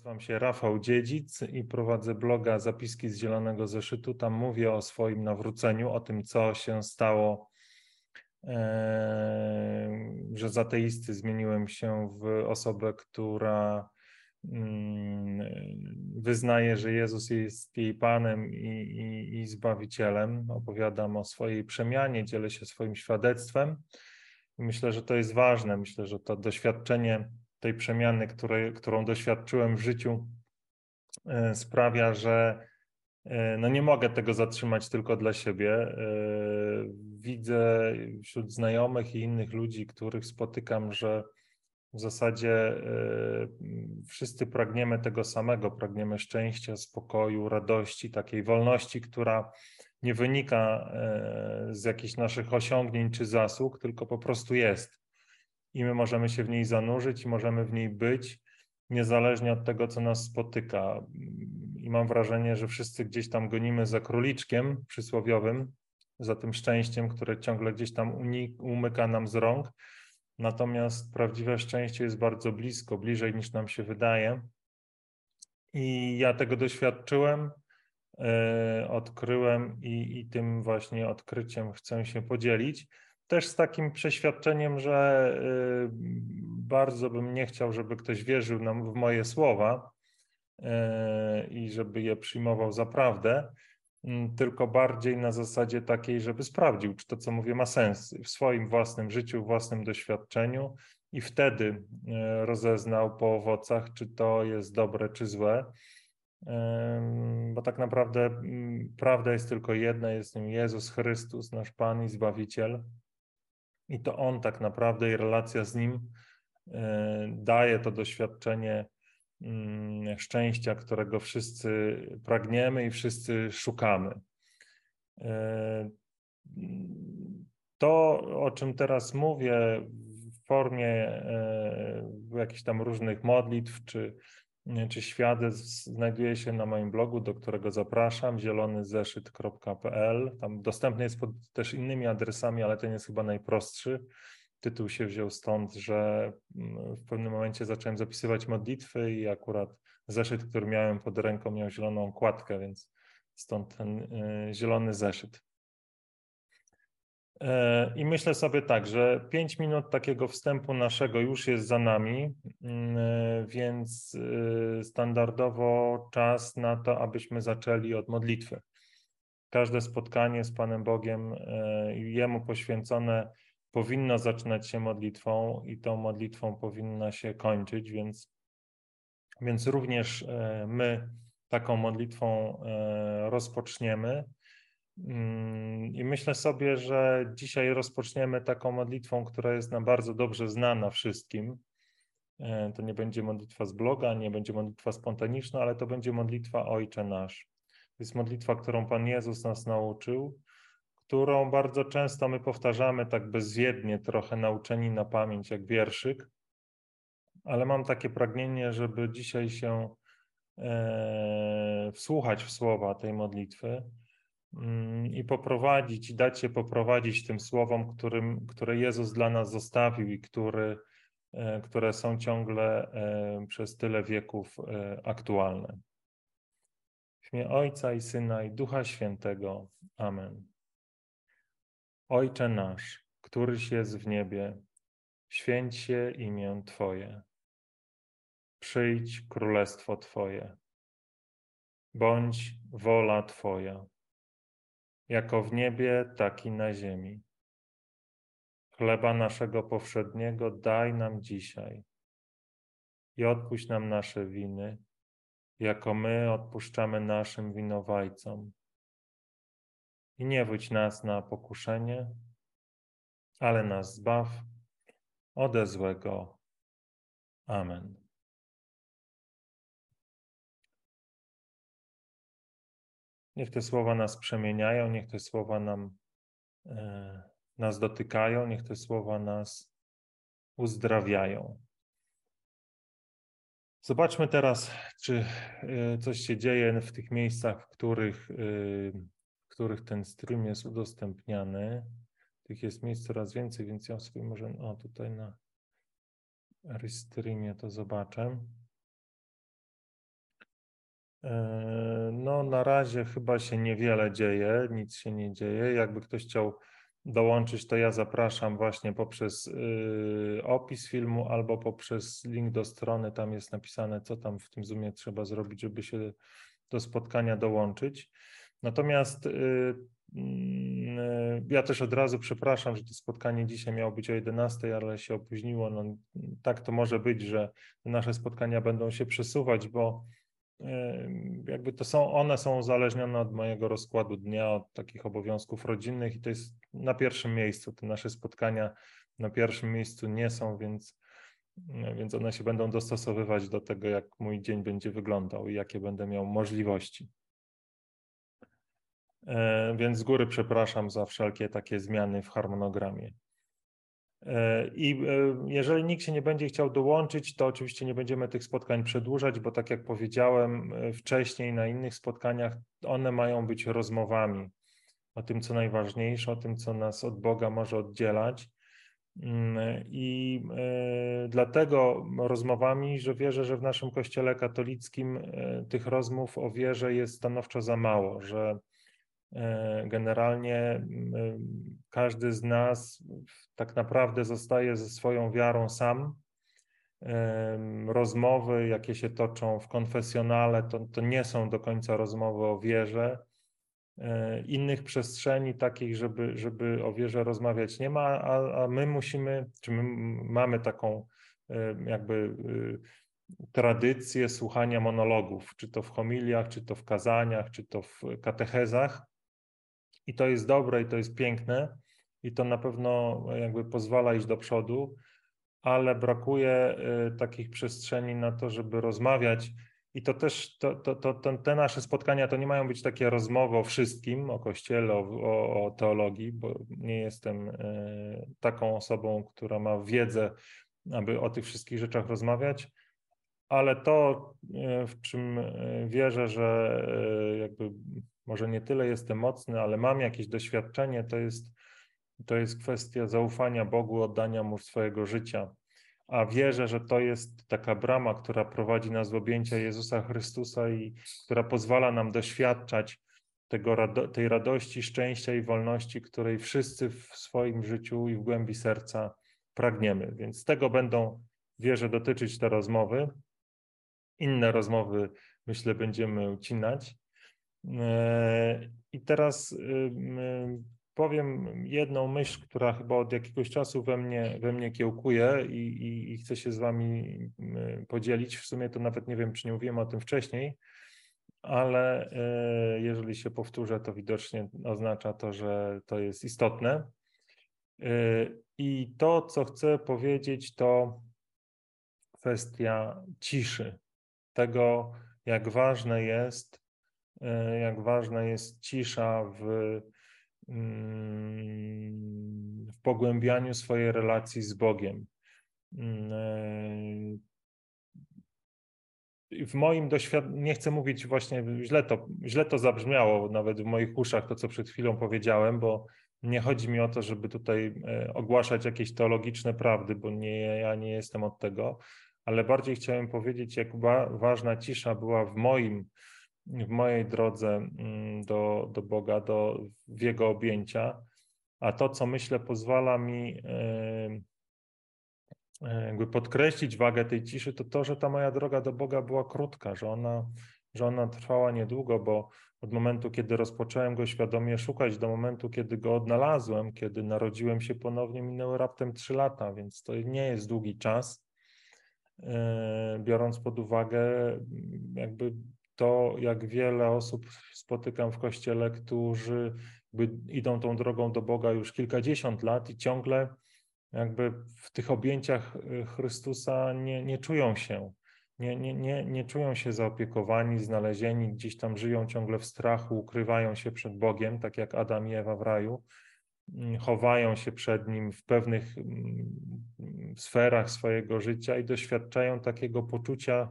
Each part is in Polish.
Nazywam się Rafał Dziedzic i prowadzę bloga Zapiski z Zielonego Zeszytu. Tam mówię o swoim nawróceniu, o tym, co się stało, że z ateisty zmieniłem się w osobę, która mm, wyznaje, że Jezus jest jej Panem i, i, i Zbawicielem. Opowiadam o swojej przemianie, dzielę się swoim świadectwem. Myślę, że to jest ważne. Myślę, że to doświadczenie tej przemiany, której, którą doświadczyłem w życiu, e, sprawia, że e, no nie mogę tego zatrzymać tylko dla siebie. E, widzę wśród znajomych i innych ludzi, których spotykam, że w zasadzie wszyscy pragniemy tego samego, pragniemy szczęścia, spokoju, radości, takiej wolności, która nie wynika z jakichś naszych osiągnięć czy zasług, tylko po prostu jest i my możemy się w niej zanurzyć i możemy w niej być, niezależnie od tego, co nas spotyka. I mam wrażenie, że wszyscy gdzieś tam gonimy za króliczkiem przysłowiowym, za tym szczęściem, które ciągle gdzieś tam umyka nam z rąk. Natomiast prawdziwe szczęście jest bardzo blisko, bliżej niż nam się wydaje. I ja tego doświadczyłem, yy, odkryłem i, i tym właśnie odkryciem chcę się podzielić też z takim przeświadczeniem, że y, bardzo bym nie chciał, żeby ktoś wierzył nam w moje słowa y, i żeby je przyjmował za prawdę, mm, tylko bardziej na zasadzie takiej, żeby sprawdził, czy to, co mówię, ma sens w swoim własnym życiu, własnym doświadczeniu i wtedy y, rozeznał po owocach, czy to jest dobre, czy złe. Bo tak naprawdę mm, prawda jest tylko jedna, jest nim Jezus Chrystus, nasz Pan i Zbawiciel. I to on tak naprawdę i relacja z nim e, daje to doświadczenie mm, szczęścia, którego wszyscy pragniemy i wszyscy szukamy. E, to, o czym teraz mówię, w formie e, jakichś tam różnych modlitw czy czy świadectw znajduje się na moim blogu, do którego zapraszam, zielonyzeszyt.pl. Tam dostępny jest pod też innymi adresami, ale ten jest chyba najprostszy. Tytuł się wziął stąd, że mm, w pewnym momencie zacząłem zapisywać modlitwy i akurat zeszyt, który miałem pod ręką, miał zieloną okładkę, więc stąd ten y, zielony zeszyt. E, I myślę sobie tak, że pięć minut takiego wstępu naszego już jest za nami, mm, więc e, standardowo czas na to, abyśmy zaczęli od modlitwy. Każde spotkanie z Panem Bogiem i Jemu poświęcone powinno zaczynać się modlitwą i tą modlitwą powinna się kończyć, więc, więc również my taką modlitwą rozpoczniemy. Mm, I myślę sobie, że dzisiaj rozpoczniemy taką modlitwą, która jest nam bardzo dobrze znana wszystkim. E, to nie będzie modlitwa z bloga, nie będzie modlitwa spontaniczna, ale to będzie modlitwa Ojcze Nasz. To jest modlitwa, którą Pan Jezus nas nauczył, którą bardzo często my powtarzamy tak bezwiednie, trochę nauczeni na pamięć, jak wierszyk. Ale mam takie pragnienie, żeby dzisiaj się e, wsłuchać w słowa tej modlitwy Mm, i poprowadzić, i dać się poprowadzić tym słowom, którym, które Jezus dla nas zostawił i który, które są ciągle e, przez tyle wieków e, aktualne. W imię Ojca i Syna i Ducha Świętego. Amen. Ojcze nasz, któryś jest w niebie, święć się imię Twoje. Przyjdź królestwo Twoje. Bądź wola Twoja jako w niebie, tak i na ziemi. Chleba naszego powszedniego daj nam dzisiaj i odpuść nam nasze winy, jako my odpuszczamy naszym winowajcom. I nie wódź nas na pokuszenie, ale nas zbaw ode złego. Amen. Niech te słowa nas przemieniają, niech te słowa nam, e, nas dotykają, niech te słowa nas uzdrawiają. Zobaczmy teraz, czy e, coś się dzieje w tych miejscach, w których, e, w których ten stream jest udostępniany. Tych jest miejsc coraz więcej, więc ja sobie może, o tutaj na restreamie to zobaczę. No, na razie chyba się niewiele dzieje, nic się nie dzieje. Jakby ktoś chciał dołączyć, to ja zapraszam właśnie poprzez y, opis filmu albo poprzez link do strony. Tam jest napisane, co tam w tym Zoomie trzeba zrobić, żeby się do spotkania dołączyć. Natomiast y, y, ja też od razu przepraszam, że to spotkanie dzisiaj miało być o 11, ale się opóźniło. No, tak to może być, że nasze spotkania będą się przesuwać, bo jakby to są, one są uzależnione od mojego rozkładu dnia, od takich obowiązków rodzinnych i to jest na pierwszym miejscu. Te nasze spotkania na pierwszym miejscu nie są, więc, więc one się będą dostosowywać do tego, jak mój dzień będzie wyglądał i jakie będę miał możliwości. E, więc z góry przepraszam za wszelkie takie zmiany w harmonogramie. E, I e, jeżeli nikt się nie będzie chciał dołączyć, to oczywiście nie będziemy tych spotkań przedłużać, bo tak jak powiedziałem e, wcześniej na innych spotkaniach, one mają być rozmowami o tym, co najważniejsze, o tym, co nas od Boga może oddzielać. Mm, I dlatego rozmowami, że wierzę, że w naszym Kościele katolickim tych rozmów o wierze jest stanowczo za mało, że generalnie każdy z nas tak naprawdę zostaje ze swoją wiarą sam. Rozmowy, jakie się toczą w konfesjonale, to, to nie są do końca rozmowy o wierze. E, innych przestrzeni takich, żeby, żeby o wierze rozmawiać nie ma, a, a my musimy, czy my mamy taką jakby tradycję słuchania monologów, czy to w homiliach, czy to w kazaniach, czy to w katechezach i to jest dobre i to jest piękne i to na pewno jakby pozwala iść do przodu, ale brakuje y, takich przestrzeni na to, żeby rozmawiać. I to też, to, to, to, te nasze spotkania to nie mają być takie rozmowy o wszystkim, o kościele, o, o, o teologii, bo nie jestem y, taką osobą, która ma wiedzę, aby o tych wszystkich rzeczach rozmawiać, ale to, y, w czym wierzę, że jakby może nie tyle jestem mocny, ale mam jakieś doświadczenie, to jest, to jest kwestia zaufania Bogu, oddania Mu swojego życia. A wierzę, że to jest taka brama, która prowadzi nas w objęcia Jezusa Chrystusa i która pozwala nam doświadczać tego, tej radości, szczęścia i wolności, której wszyscy w swoim życiu i w głębi serca pragniemy. Więc tego będą, wierzę, dotyczyć te rozmowy. Inne rozmowy, myślę, będziemy ucinać. I teraz powiem jedną myśl, która chyba od jakiegoś czasu we mnie, we mnie kiełkuje i, i, i chcę się z Wami podzielić. W sumie to nawet nie wiem, czy nie mówiłem o tym wcześniej, ale e, jeżeli się powtórzę, to widocznie oznacza to, że to jest istotne. I to, co chcę powiedzieć, to kwestia ciszy, tego, jak ważne jest jak ważna jest cisza w, mm, w pogłębianiu swojej relacji z Bogiem. Mm, e, w moim doświadczeniu, nie chcę mówić właśnie, źle to, źle to zabrzmiało nawet w moich uszach, to co przed chwilą powiedziałem, bo nie chodzi mi o to, żeby tutaj e, ogłaszać jakieś teologiczne prawdy, bo nie, ja nie jestem od tego, ale bardziej chciałem powiedzieć, jak ważna cisza była w moim w mojej drodze mm, do, do Boga, do, w Jego objęcia, a to, co myślę, pozwala mi jakby podkreślić wagę tej ciszy, to to, że ta moja droga do Boga była krótka, że ona, że ona trwała niedługo, bo od momentu, kiedy rozpocząłem go świadomie szukać, do momentu, kiedy go odnalazłem, kiedy narodziłem się ponownie, minęły raptem trzy lata, więc to nie jest długi czas, e, biorąc pod uwagę jakby to, jak wiele osób spotykam w kościele, którzy idą tą drogą do Boga już kilkadziesiąt lat i ciągle jakby w tych objęciach y, Chrystusa nie, nie czują się, nie, nie, nie, nie czują się zaopiekowani, znalezieni, gdzieś tam żyją ciągle w strachu, ukrywają się przed Bogiem, tak jak Adam i Ewa w raju, mm, chowają się przed Nim w pewnych mm, sferach swojego życia i doświadczają takiego poczucia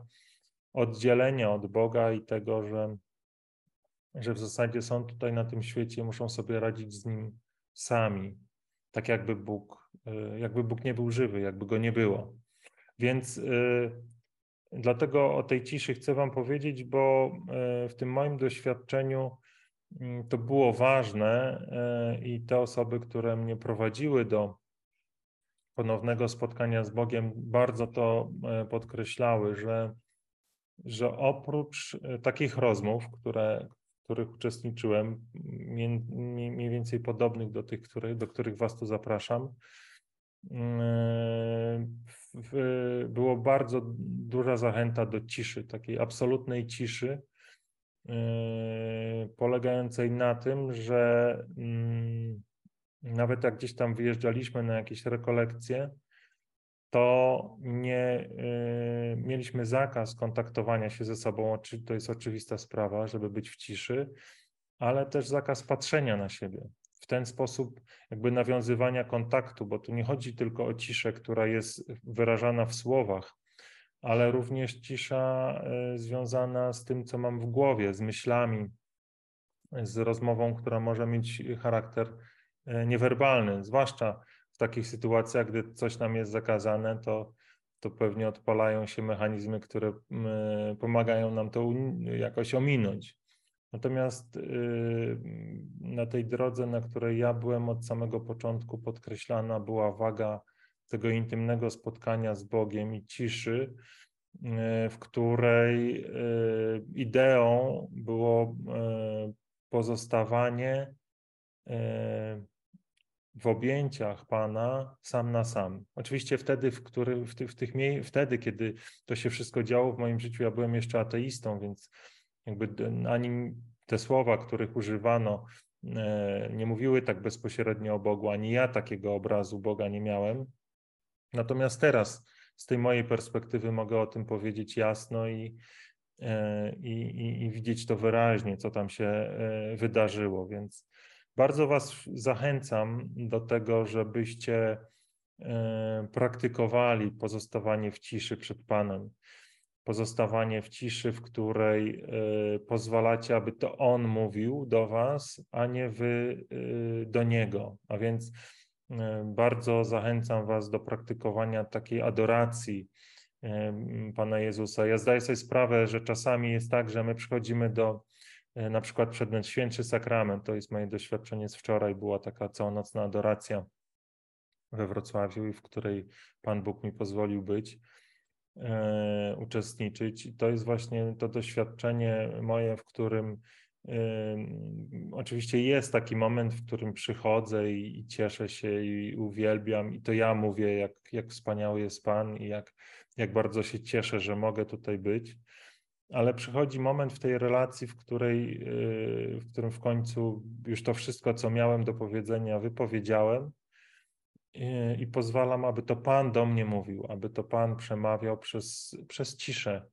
oddzielenia od Boga i tego, że, że w zasadzie są tutaj na tym świecie, muszą sobie radzić z nim sami, tak jakby Bóg, y, jakby Bóg nie był żywy, jakby go nie było. Więc y, Dlatego o tej ciszy chcę Wam powiedzieć, bo w tym moim doświadczeniu mm, to było ważne i te osoby, które mnie prowadziły do ponownego spotkania z Bogiem, bardzo to podkreślały, że, że oprócz takich rozmów, które, których uczestniczyłem, mniej więcej podobnych do tych, które, do których Was tu zapraszam, było bardzo duża zachęta do ciszy, takiej absolutnej ciszy, polegającej na tym, że mm, nawet jak gdzieś tam wyjeżdżaliśmy na jakieś rekolekcje, to nie y, mieliśmy zakaz kontaktowania się ze sobą, to jest oczywista sprawa, żeby być w ciszy, ale też zakaz patrzenia na siebie. W ten sposób jakby nawiązywania kontaktu, bo tu nie chodzi tylko o ciszę, która jest wyrażana w słowach, ale również cisza y, związana z tym, co mam w głowie, z myślami, z rozmową, która może mieć charakter y, niewerbalny, zwłaszcza takich sytuacjach, gdy coś nam jest zakazane, to, to pewnie odpalają się mechanizmy, które pomagają nam to jakoś ominąć. Natomiast y, na tej drodze, na której ja byłem od samego początku, podkreślana była waga tego intymnego spotkania z Bogiem i ciszy, y, w której y, ideą było pozostawanie w objęciach Pana sam na sam. Oczywiście wtedy, w, który, w, ty, w tych mie- wtedy, kiedy to się wszystko działo w moim życiu, ja byłem jeszcze ateistą, więc jakby ani te słowa, których używano, e, nie mówiły tak bezpośrednio o Bogu, ani ja takiego obrazu Boga nie miałem. Natomiast teraz, z tej mojej perspektywy, mogę o tym powiedzieć jasno i, e, i, i, widzieć to wyraźnie, co tam się e, wydarzyło. Więc bardzo Was zachęcam do tego, żebyście e, praktykowali pozostawanie w ciszy przed Panem. Pozostawanie w ciszy, w której e, pozwalacie, aby to On mówił do Was, a nie Wy e, do Niego. A więc bardzo zachęcam Was do praktykowania takiej adoracji Pana Jezusa. Ja zdaję sobie sprawę, że czasami jest tak, że my przychodzimy do na przykład przedmiot Świętszy Sakrament, to jest moje doświadczenie z wczoraj, była taka całonocna adoracja we Wrocławiu, w której Pan Bóg mi pozwolił być, e, uczestniczyć. I to jest właśnie to doświadczenie moje, w którym e, oczywiście jest taki moment, w którym przychodzę i, i, cieszę się i uwielbiam i to ja mówię, jak, jak wspaniały jest Pan i jak, jak bardzo się cieszę, że mogę tutaj być ale przychodzi moment w tej relacji, w, której, yy, w którym w końcu już to wszystko, co miałem do powiedzenia, wypowiedziałem i, i pozwalam, aby to Pan do mnie mówił, aby to Pan przemawiał przez, przez ciszę.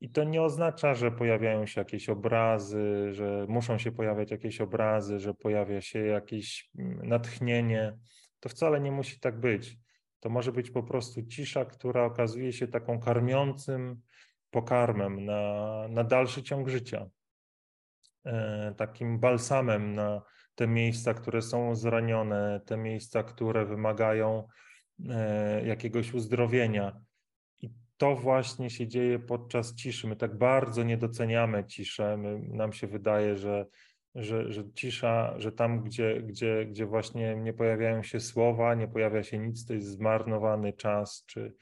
I to nie oznacza, że pojawiają się jakieś obrazy, że muszą się pojawiać jakieś obrazy, że pojawia się jakieś mm, natchnienie. To wcale nie musi tak być. To może być po prostu cisza, która okazuje się taką karmiącym, pokarmem na, na dalszy ciąg życia, e, takim balsamem na te miejsca, które są zranione, te miejsca, które wymagają e, jakiegoś uzdrowienia. I to właśnie się dzieje podczas ciszy. My tak bardzo nie doceniamy ciszę. My, nam się wydaje, że, że, że cisza, że tam, gdzie, gdzie, gdzie właśnie nie pojawiają się słowa, nie pojawia się nic, to jest zmarnowany czas, czy,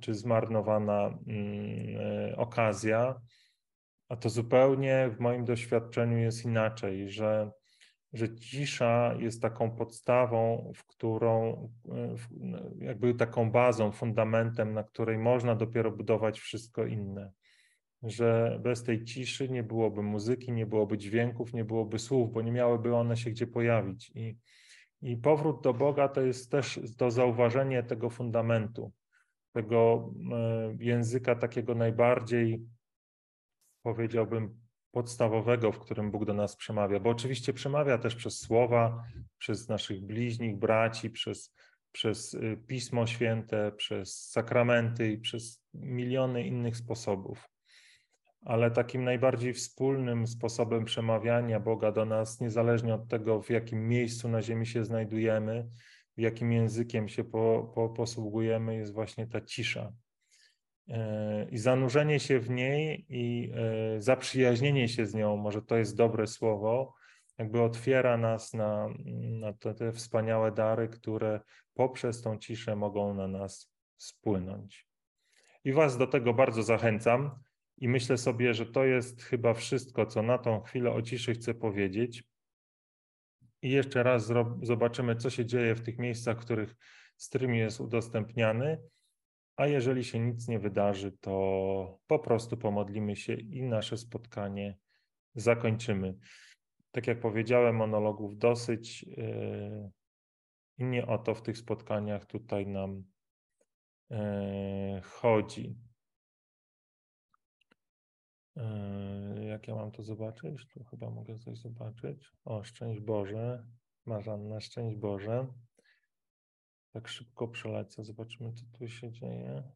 czy zmarnowana mm, e, okazja, a to zupełnie w moim doświadczeniu jest inaczej, że, że cisza jest taką podstawą, w którą, e, jakby taką bazą, fundamentem, na której można dopiero budować wszystko inne. Że bez tej ciszy nie byłoby muzyki, nie byłoby dźwięków, nie byłoby słów, bo nie miałyby one się gdzie pojawić. I, i powrót do Boga to jest też to zauważenie tego fundamentu tego e, języka takiego najbardziej, powiedziałbym, podstawowego, w którym Bóg do nas przemawia, bo oczywiście przemawia też przez słowa, przez naszych bliźnich, braci, przez, przez y, Pismo Święte, przez sakramenty i przez miliony innych sposobów. Ale takim najbardziej wspólnym sposobem przemawiania Boga do nas, niezależnie od tego, w jakim miejscu na Ziemi się znajdujemy, jakim językiem się po, po, posługujemy, jest właśnie ta cisza. i zanurzenie się w niej i zaprzyjaźnienie się z nią, może to jest dobre słowo, jakby otwiera nas na, na te, te wspaniałe dary, które poprzez tą ciszę mogą na nas spłynąć. I Was do tego bardzo zachęcam i myślę sobie, że to jest chyba wszystko, co na tą chwilę o ciszy chcę powiedzieć. I jeszcze raz zobaczymy, co się dzieje w tych miejscach, w których stream jest udostępniany. A jeżeli się nic nie wydarzy, to po prostu pomodlimy się i nasze spotkanie zakończymy. Tak jak powiedziałem, monologów dosyć. Yy, I nie o to w tych spotkaniach tutaj nam yy, chodzi. Yy, jak ja mam to zobaczyć? Tu chyba mogę coś zobaczyć. O, szczęść Boże. Marzanna, szczęść Boże. Tak szybko przelecę, zobaczymy, co tu się dzieje.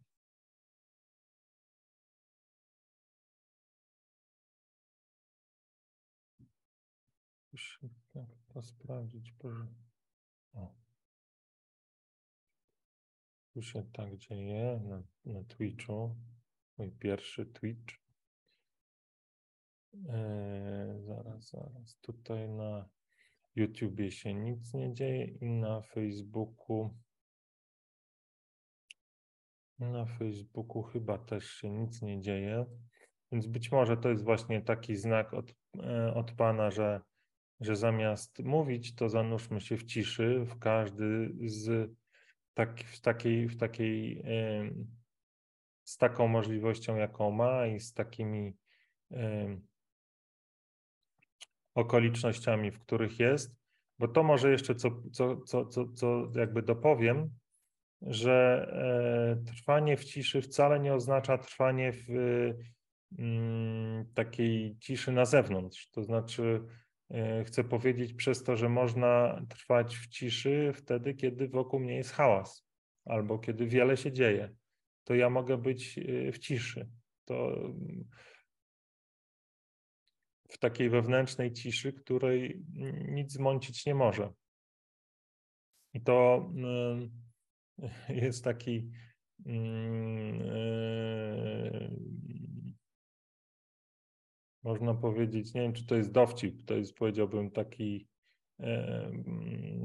Jak to sprawdzić? O. Tu się tak dzieje na, na Twitchu. Mój pierwszy Twitch. Eee, zaraz, zaraz. Tutaj na YouTubie się nic nie dzieje i na Facebooku. Na Facebooku chyba też się nic nie dzieje. Więc być może to jest właśnie taki znak od, e, od Pana, że że zamiast mówić, to zanurzmy się w ciszy, w każdy z tak, w takiej, w takiej z taką możliwością, jaką ma i z takimi okolicznościami, w których jest, bo to może jeszcze co, co, co, co, co jakby dopowiem, że e, trwanie w ciszy wcale nie oznacza trwanie w mm, takiej ciszy na zewnątrz. To znaczy, E, chcę powiedzieć przez to, że można trwać w ciszy wtedy, kiedy wokół mnie jest hałas albo kiedy wiele się dzieje. To ja mogę być e, w ciszy. To w takiej wewnętrznej ciszy, której nic zmącić nie może. I to mm, jest taki mm, e, można powiedzieć, nie wiem, czy to jest dowcip, to jest powiedziałbym taki, e,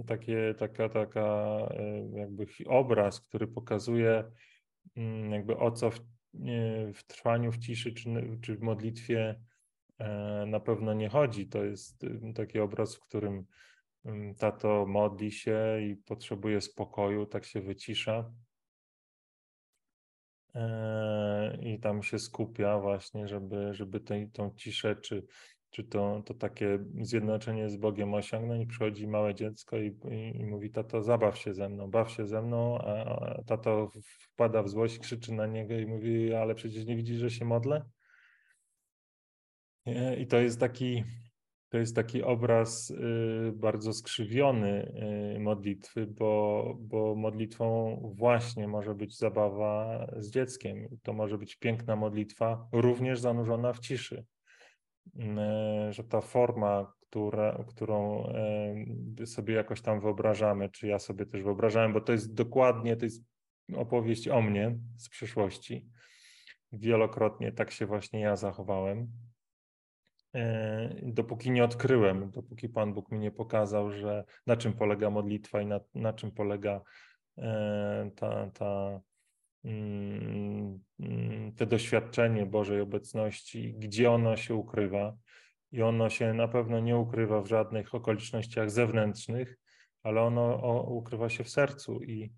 takie, taka, taka e, jakby obraz, który pokazuje mm, jakby o co w, w trwaniu w ciszy czy, czy w modlitwie na pewno nie chodzi. To jest taki obraz, w którym tato modli się i potrzebuje spokoju, tak się wycisza. E, i tam się skupia właśnie, żeby, żeby tę, tą ciszę, czy, czy to, to takie zjednoczenie z Bogiem osiągnąć. Przychodzi małe dziecko i, i, i mówi, tato zabaw się ze mną, baw się ze mną, a tato wpada w złość, krzyczy na niego i mówi, ale przecież nie widzisz, że się modlę? I to jest taki, to jest taki obraz y, bardzo skrzywiony y, modlitwy, bo, bo modlitwą właśnie może być zabawa z dzieckiem. To może być piękna modlitwa, również zanurzona w ciszy. Y, że ta forma, która, którą sobie jakoś tam wyobrażamy, czy ja sobie też wyobrażałem, bo to jest dokładnie, to jest opowieść o mnie z przeszłości. Wielokrotnie tak się właśnie ja zachowałem dopóki nie odkryłem, dopóki Pan Bóg mi nie pokazał, że na czym polega modlitwa i na, na czym polega e, ta, ta, mm, te doświadczenie Bożej obecności, gdzie ono się ukrywa. I ono się na pewno nie ukrywa w żadnych okolicznościach zewnętrznych, ale ono ukrywa się w sercu i,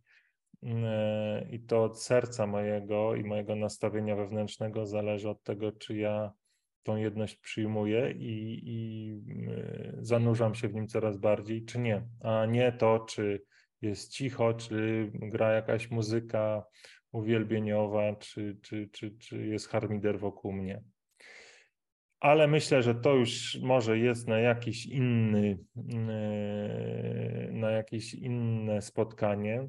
e, i to od serca mojego i mojego nastawienia wewnętrznego zależy od tego, czy ja tą jedność przyjmuję i, i e, zanurzam się w nim coraz bardziej, czy nie, a nie to, czy jest cicho, czy gra jakaś muzyka uwielbieniowa, czy, czy, czy, czy jest harmider wokół mnie. Ale myślę, że to już może jest na jakiś inny, e, na jakieś inne spotkanie.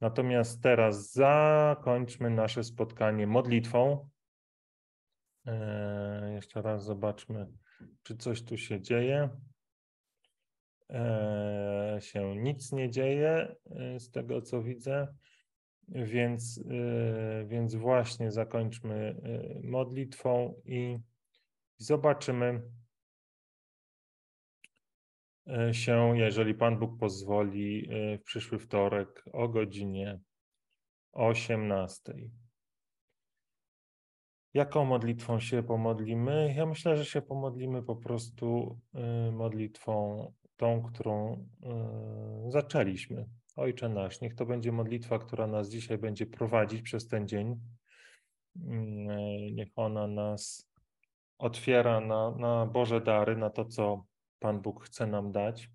Natomiast teraz zakończmy nasze spotkanie modlitwą. E, jeszcze raz zobaczmy, czy coś tu się dzieje. E, się nic nie dzieje e, z tego, co widzę. Więc, więc właśnie zakończmy modlitwą i zobaczymy się, jeżeli Pan Bóg pozwoli, w przyszły wtorek o godzinie 18. Jaką modlitwą się pomodlimy? Ja myślę, że się pomodlimy po prostu modlitwą tą, którą zaczęliśmy. Ojcze nasz, niech to będzie modlitwa, która nas dzisiaj będzie prowadzić przez ten dzień. Mm, niech ona nas otwiera na, na Boże dary, na to, co Pan Bóg chce nam dać.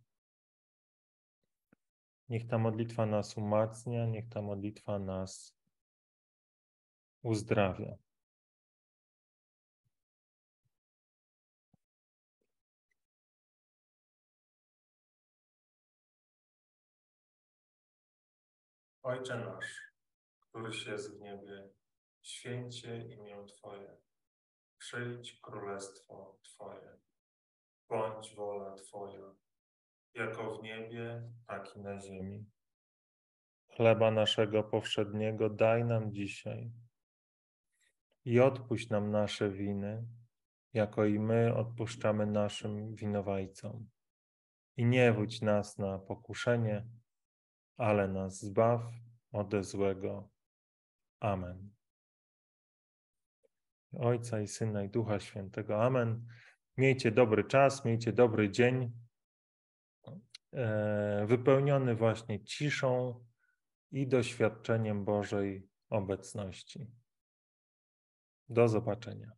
Niech ta modlitwa nas umacnia, niech ta modlitwa nas uzdrawia. Ojcze nasz, któryś jest w niebie, święcie imię Twoje. Przyjdź królestwo Twoje. Bądź wola Twoja, jako w niebie, tak i na ziemi. Chleba naszego powszedniego daj nam dzisiaj i odpuść nam nasze winy, jako i my odpuszczamy naszym winowajcom. I nie wódź nas na pokuszenie, ale nas zbaw ode złego. Amen. Ojca i Syna i Ducha Świętego. Amen. Miejcie dobry czas, miejcie dobry dzień, e, wypełniony właśnie ciszą i doświadczeniem Bożej obecności. Do zobaczenia.